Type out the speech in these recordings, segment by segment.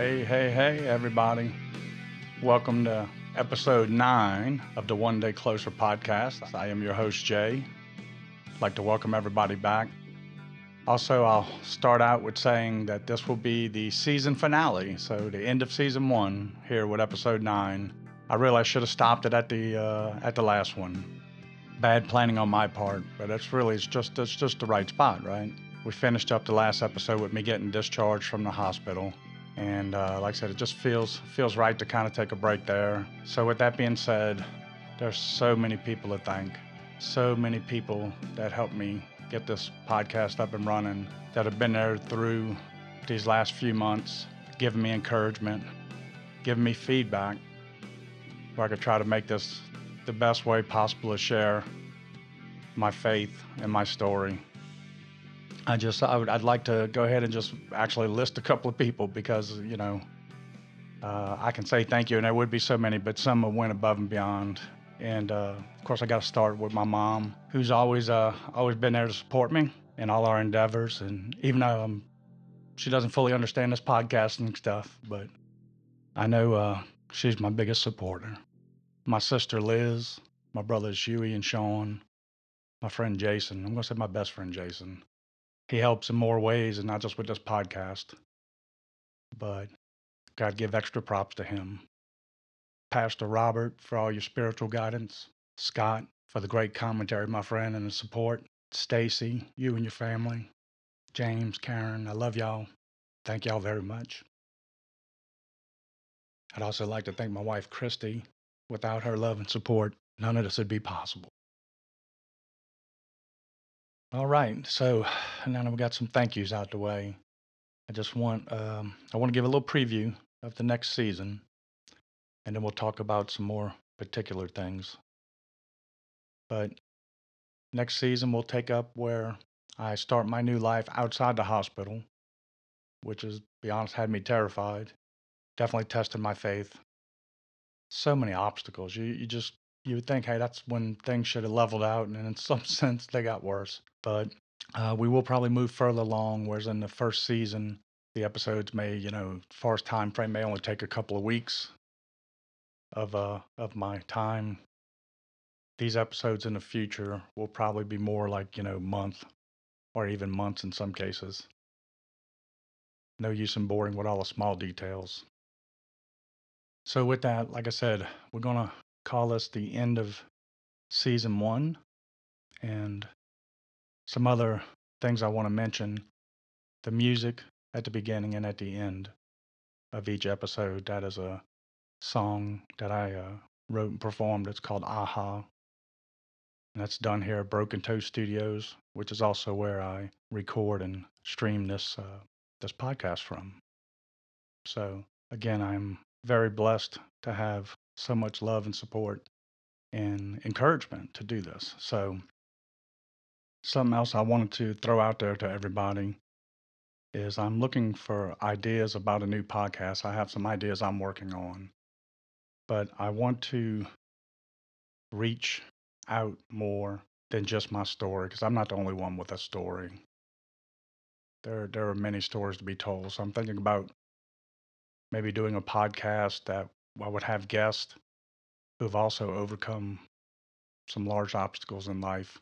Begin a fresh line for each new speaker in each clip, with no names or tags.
Hey, hey, hey, everybody. Welcome to episode nine of the One Day Closer podcast. I am your host, Jay. I'd like to welcome everybody back. Also, I'll start out with saying that this will be the season finale, so the end of season one here with episode nine. I realize I should have stopped it at the uh, at the last one. Bad planning on my part, but it's really it's just it's just the right spot, right? We finished up the last episode with me getting discharged from the hospital, and uh, like I said, it just feels feels right to kind of take a break there. So with that being said, there's so many people to thank, so many people that helped me get this podcast up and running, that have been there through these last few months, giving me encouragement, giving me feedback, where I could try to make this the best way possible to share my faith and my story. I just I would I'd like to go ahead and just actually list a couple of people because you know uh, I can say thank you and there would be so many, but some went above and beyond. And uh, of course, I got to start with my mom, who's always uh, always been there to support me in all our endeavors. And even though um, she doesn't fully understand this podcast and stuff, but I know uh, she's my biggest supporter. My sister Liz, my brothers Huey and Sean, my friend Jason. I'm gonna say my best friend Jason he helps in more ways and not just with this podcast. But God give extra props to him. Pastor Robert for all your spiritual guidance. Scott for the great commentary, my friend, and the support. Stacy, you and your family. James, Karen, I love y'all. Thank y'all very much. I'd also like to thank my wife, Christy. Without her love and support, none of this would be possible. All right. So now that we've got some thank yous out the way, I just want um, I want to give a little preview of the next season, and then we'll talk about some more particular things. But next season we'll take up where I start my new life outside the hospital, which is, be honest, had me terrified. Definitely tested my faith. So many obstacles. You you just you would think, hey, that's when things should have leveled out, and in some sense they got worse but uh, we will probably move further along. Whereas in the first season, the episodes may, you know, as far as time frame, may only take a couple of weeks of uh of my time. These episodes in the future will probably be more like you know month or even months in some cases. No use in boring with all the small details. So with that, like I said, we're gonna call this the end of season one, and some other things I want to mention the music at the beginning and at the end of each episode. That is a song that I uh, wrote and performed. It's called Aha. And that's done here at Broken Toe Studios, which is also where I record and stream this uh, this podcast from. So again, I'm very blessed to have so much love and support and encouragement to do this. So Something else I wanted to throw out there to everybody is I'm looking for ideas about a new podcast. I have some ideas I'm working on, but I want to reach out more than just my story because I'm not the only one with a story. There, there are many stories to be told. So I'm thinking about maybe doing a podcast that I would have guests who've also overcome some large obstacles in life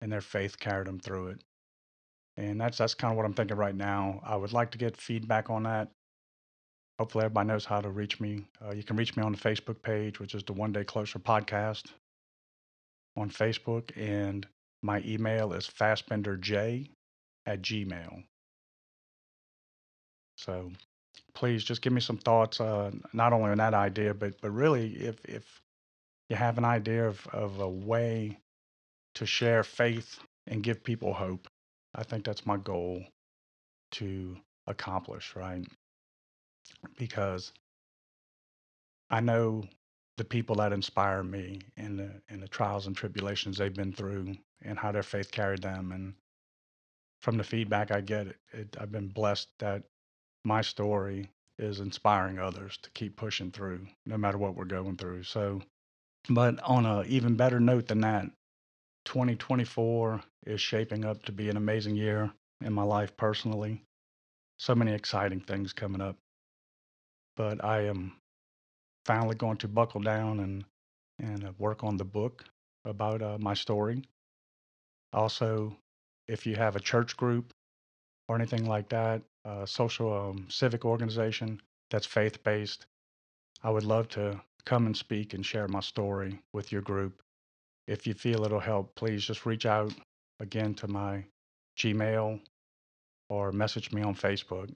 and their faith carried them through it. And that's that's kind of what I'm thinking right now. I would like to get feedback on that. Hopefully, everybody knows how to reach me. Uh, you can reach me on the Facebook page, which is the One Day Closer podcast on Facebook, and my email is fastbenderj at gmail. So please just give me some thoughts, uh, not only on that idea, but but really, if if you have an idea of, of a way to share faith and give people hope. I think that's my goal to accomplish, right? Because I know the people that inspire me and the and the trials and tribulations they've been through and how their faith carried them and from the feedback I get it, it I've been blessed that my story is inspiring others to keep pushing through no matter what we're going through. So but on a even better note than that, 2024 is shaping up to be an amazing year in my life personally. So many exciting things coming up. but I am finally going to buckle down and and uh, work on the book about uh, my story. Also, if you have a church group or anything like that, a social um, civic organization that's faith based, I would love to come and speak and share my story with your group. If you feel it'll help, please just reach out again to my Gmail or message me on Facebook.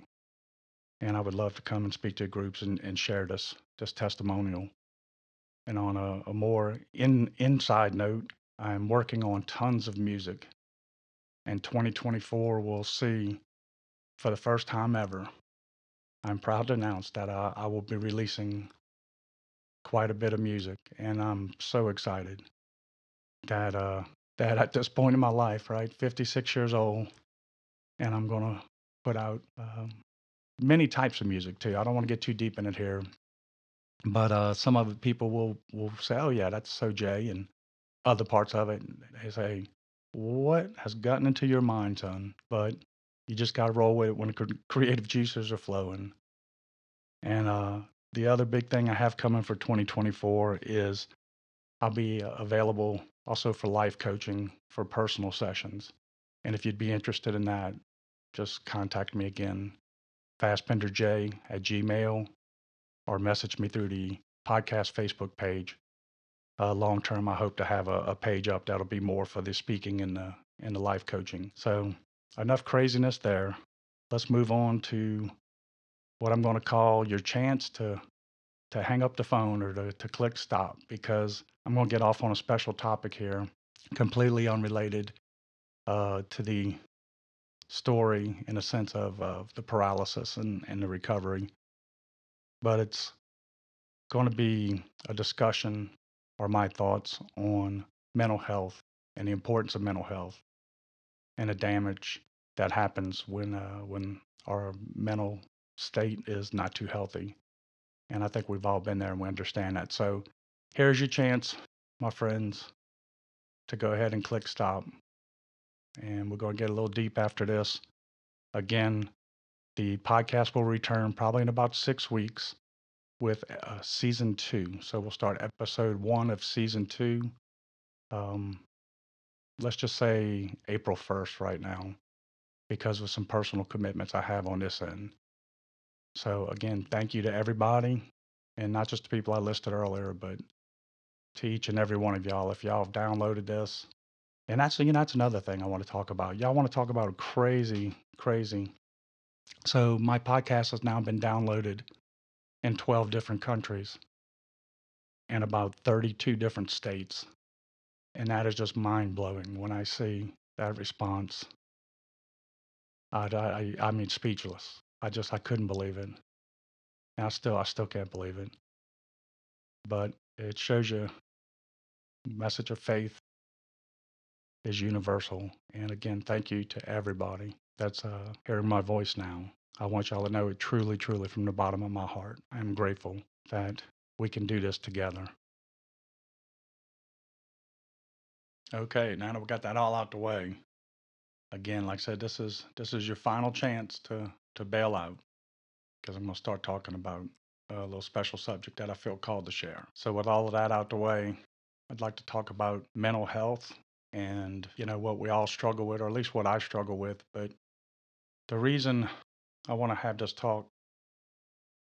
And I would love to come and speak to groups and, and share this this testimonial. And on a, a more in, inside note, I'm working on tons of music. And 2024 will see, for the first time ever, I'm proud to announce that I, I will be releasing quite a bit of music. And I'm so excited that uh, that at this point in my life, right, 56 years old, and I'm gonna put out um, many types of music too. I don't want to get too deep in it here, but uh, some of the people will will say, "Oh yeah, that's so Jay," and other parts of it they say, "What has gotten into your mind, son?" But you just got to roll with it when creative juices are flowing. And uh, the other big thing I have coming for 2024 is I'll be available also for life coaching for personal sessions. And if you'd be interested in that, just contact me again, fastbenderj at gmail, or message me through the podcast Facebook page. Uh, long term, I hope to have a, a, page up that'll be more for the speaking and the and the life coaching. So enough craziness there. Let's move on to what I'm going to call your chance to to hang up the phone or to, to click stop because I'm going to get off on a special topic here, completely unrelated uh, to the story in a sense of, of the paralysis and, and the recovery. But it's going to be a discussion or my thoughts on mental health and the importance of mental health and the damage that happens when uh, when our mental state is not too healthy. And I think we've all been there and we understand that. So here's your chance, my friends, to go ahead and click stop. And we're going to get a little deep after this. Again, the podcast will return probably in about six weeks with uh, season two. So we'll start episode one of season two. Um, let's just say April 1st right now because of some personal commitments I have on this end. So again, thank you to everybody and not just the people I listed earlier, but to each and every one of y'all. If y'all have downloaded this, and that's you know that's another thing I want to talk about. Y'all want to talk about crazy, crazy. So my podcast has now been downloaded in 12 different countries and about 32 different states. And that is just mind blowing when I see that response. I, I, I mean, speechless. I just, I couldn't believe it. And I still, I still can't believe it. But it shows you message of faith is universal. And again, thank you to everybody that's uh, hearing my voice now. I want y'all to know it truly, truly from the bottom of my heart. I'm grateful that we can do this together. Okay, now that we got that all out the way, again, like I said, this is this is your final chance to to bail out because I'm going to start talking about a little special subject that I feel called to share. So, with all of that out the way, I'd like to talk about mental health and, you know, what we all struggle with, or at least what I struggle with. But the reason I want to have this talk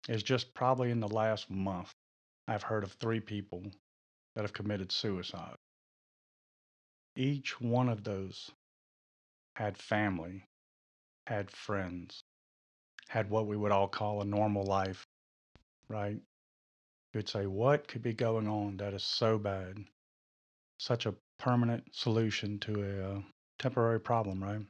is just probably in the last month, I've heard of three people that have committed suicide. Each one of those had family, had friends, had what we would all call a normal life, right? You'd say, What could be going on that is so bad? Such a permanent solution to a uh, temporary problem, right?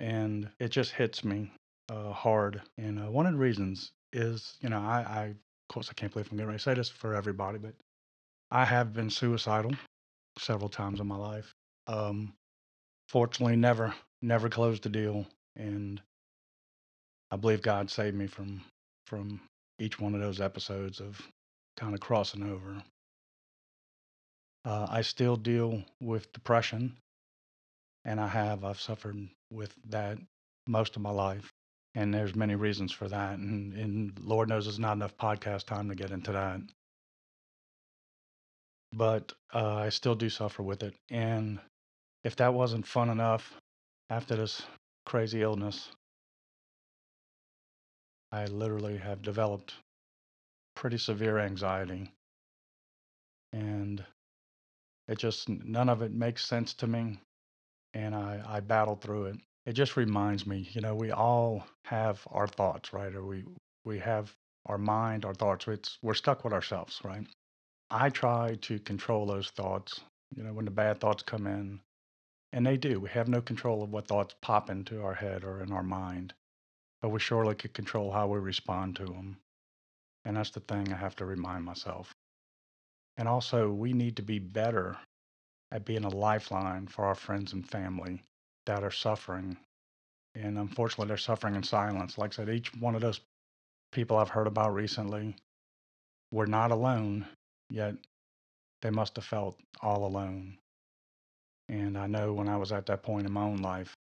And it just hits me uh, hard. And uh, one of the reasons is, you know, I, I, of course, I can't believe I'm getting ready to say this for everybody, but I have been suicidal several times in my life. Um, fortunately, never, never closed the deal. And I believe God saved me from from each one of those episodes of kind of crossing over. Uh, I still deal with depression, and I have. I've suffered with that most of my life. And there's many reasons for that. And, and Lord knows there's not enough podcast time to get into that. But uh, I still do suffer with it. And if that wasn't fun enough after this crazy illness, I literally have developed pretty severe anxiety. And it just, none of it makes sense to me. And I, I battle through it. It just reminds me, you know, we all have our thoughts, right? Or we, we have our mind, our thoughts. It's, we're stuck with ourselves, right? I try to control those thoughts, you know, when the bad thoughts come in. And they do. We have no control of what thoughts pop into our head or in our mind, but we surely could control how we respond to them. And that's the thing I have to remind myself. And also, we need to be better at being a lifeline for our friends and family that are suffering. And unfortunately, they're suffering in silence. Like I said, each one of those people I've heard about recently were not alone, yet they must have felt all alone. And I know when I was at that point in my own life,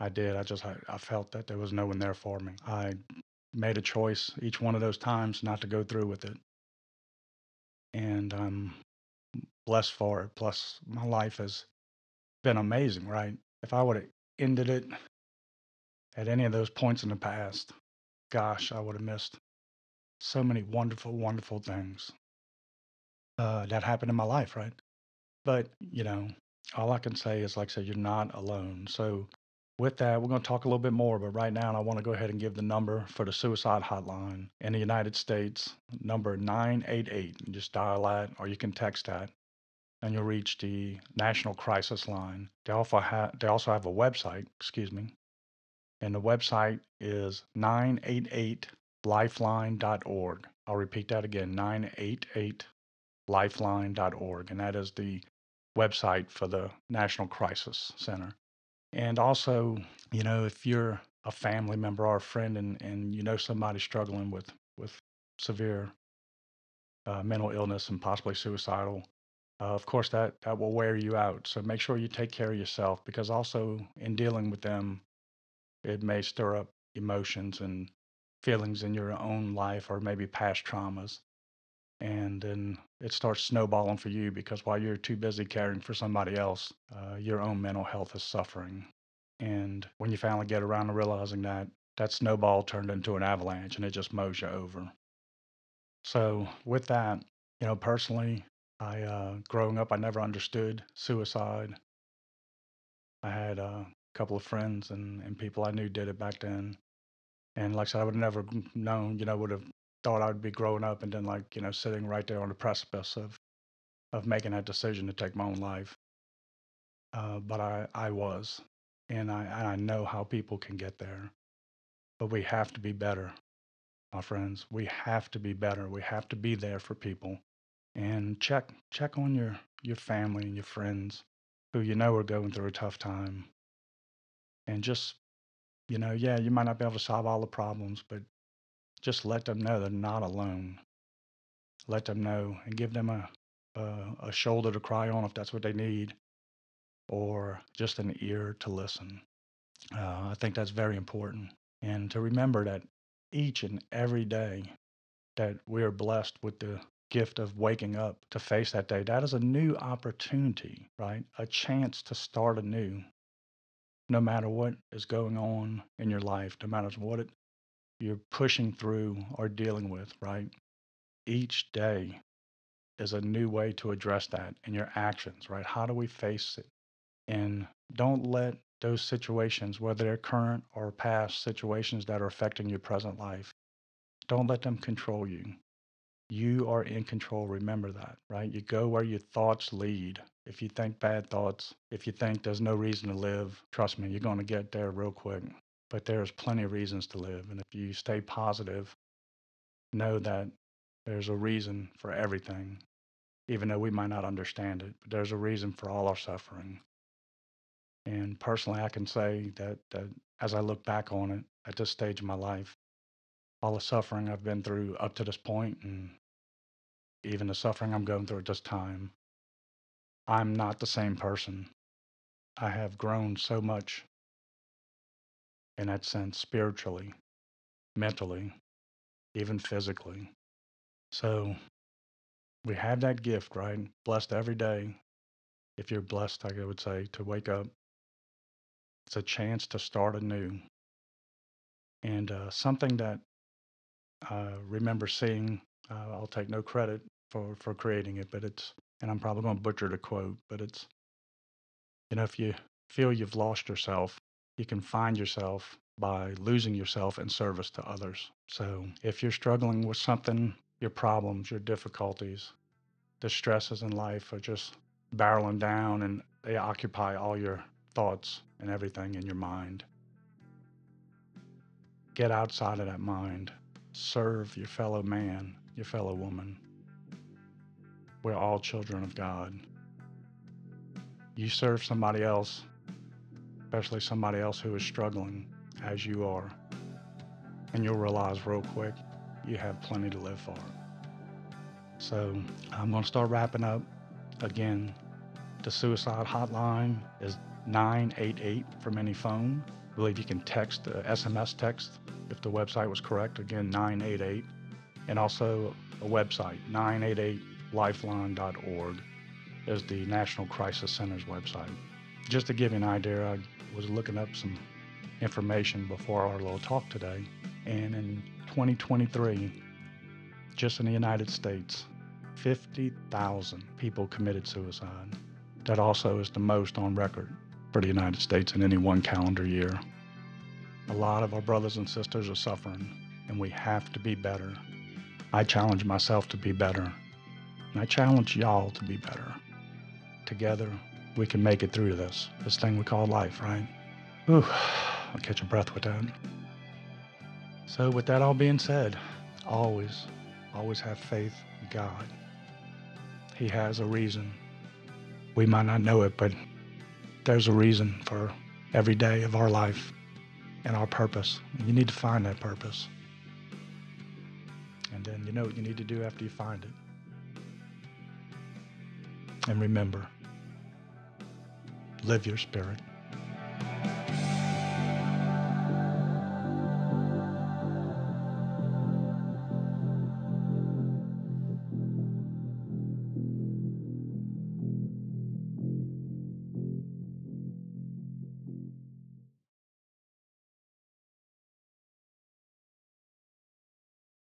I did. I just, I, I felt that there was no one there for me. I made a choice each one of those times not to go through with it. And I'm blessed for it. Plus, my life has been amazing, right? If I would have ended it at any of those points in the past, gosh, I would have missed so many wonderful, wonderful things uh, that happened in my life, right? But, you know, all I can say is, like I said, you're not alone. So, with that, we're going to talk a little bit more. But right now, I want to go ahead and give the number for the suicide hotline in the United States, number 988. You just dial that, or you can text that, and you'll reach the National Crisis Line. They also, have, they also have a website, excuse me, and the website is 988lifeline.org. I'll repeat that again 988lifeline.org. And that is the website for the National Crisis Center. And also, you know, if you're a family member or a friend and, and you know somebody struggling with, with severe uh, mental illness and possibly suicidal, uh, of course, that, that will wear you out. So make sure you take care of yourself because also in dealing with them, it may stir up emotions and feelings in your own life or maybe past traumas. And then it starts snowballing for you because while you're too busy caring for somebody else, uh, your own mental health is suffering. And when you finally get around to realizing that, that snowball turned into an avalanche and it just mows you over. So, with that, you know, personally, I, uh, growing up, I never understood suicide. I had a couple of friends and, and people I knew did it back then. And like I said, I would have never known, you know, would have thought I'd be growing up and then like, you know, sitting right there on the precipice of, of making that decision to take my own life. Uh, but I, I was, and I, and I know how people can get there. But we have to be better, my friends. We have to be better. We have to be there for people and check check on your your family and your friends who you know are going through a tough time and just you know yeah you might not be able to solve all the problems but just let them know they're not alone let them know and give them a a, a shoulder to cry on if that's what they need or just an ear to listen uh, i think that's very important and to remember that each and every day that we are blessed with the gift of waking up to face that day. That is a new opportunity, right? A chance to start anew. No matter what is going on in your life, no matter what it, you're pushing through or dealing with, right? Each day is a new way to address that in your actions, right? How do we face it? And don't let those situations, whether they're current or past situations that are affecting your present life, don't let them control you. You are in control. Remember that, right? You go where your thoughts lead. If you think bad thoughts, if you think there's no reason to live, trust me, you're going to get there real quick. But there's plenty of reasons to live. And if you stay positive, know that there's a reason for everything, even though we might not understand it. But there's a reason for all our suffering. And personally, I can say that, that as I look back on it at this stage of my life, all the suffering I've been through up to this point and even the suffering I'm going through at this time, I'm not the same person. I have grown so much in that sense, spiritually, mentally, even physically. So we have that gift, right? Blessed every day. If you're blessed, I would say, to wake up, it's a chance to start anew. And uh, something that I remember seeing, uh, I'll take no credit for, for creating it, but it's, and I'm probably going to butcher the quote, but it's, you know, if you feel you've lost yourself, you can find yourself by losing yourself in service to others. So if you're struggling with something, your problems, your difficulties, the stresses in life are just barreling down and they occupy all your thoughts and everything in your mind. Get outside of that mind. Serve your fellow man, your fellow woman. We're all children of God. You serve somebody else, especially somebody else who is struggling as you are, and you'll realize real quick you have plenty to live for. So I'm going to start wrapping up. Again, the suicide hotline is 988 from any phone. I believe you can text, uh, SMS text, if the website was correct. Again, 988. And also a website, 988lifeline.org is the National Crisis Center's website. Just to give you an idea, I was looking up some information before our little talk today. And in 2023, just in the United States, 50,000 people committed suicide. That also is the most on record for the United States in any one calendar year. A lot of our brothers and sisters are suffering, and we have to be better. I challenge myself to be better, and I challenge y'all to be better. Together, we can make it through to this, this thing we call life, right? Whew, I'll catch a breath with that. So, with that all being said, always, always have faith in God. He has a reason. We might not know it, but there's a reason for every day of our life and our purpose. And you need to find that purpose. And then you know what you need to do after you find it. And remember, live your spirit.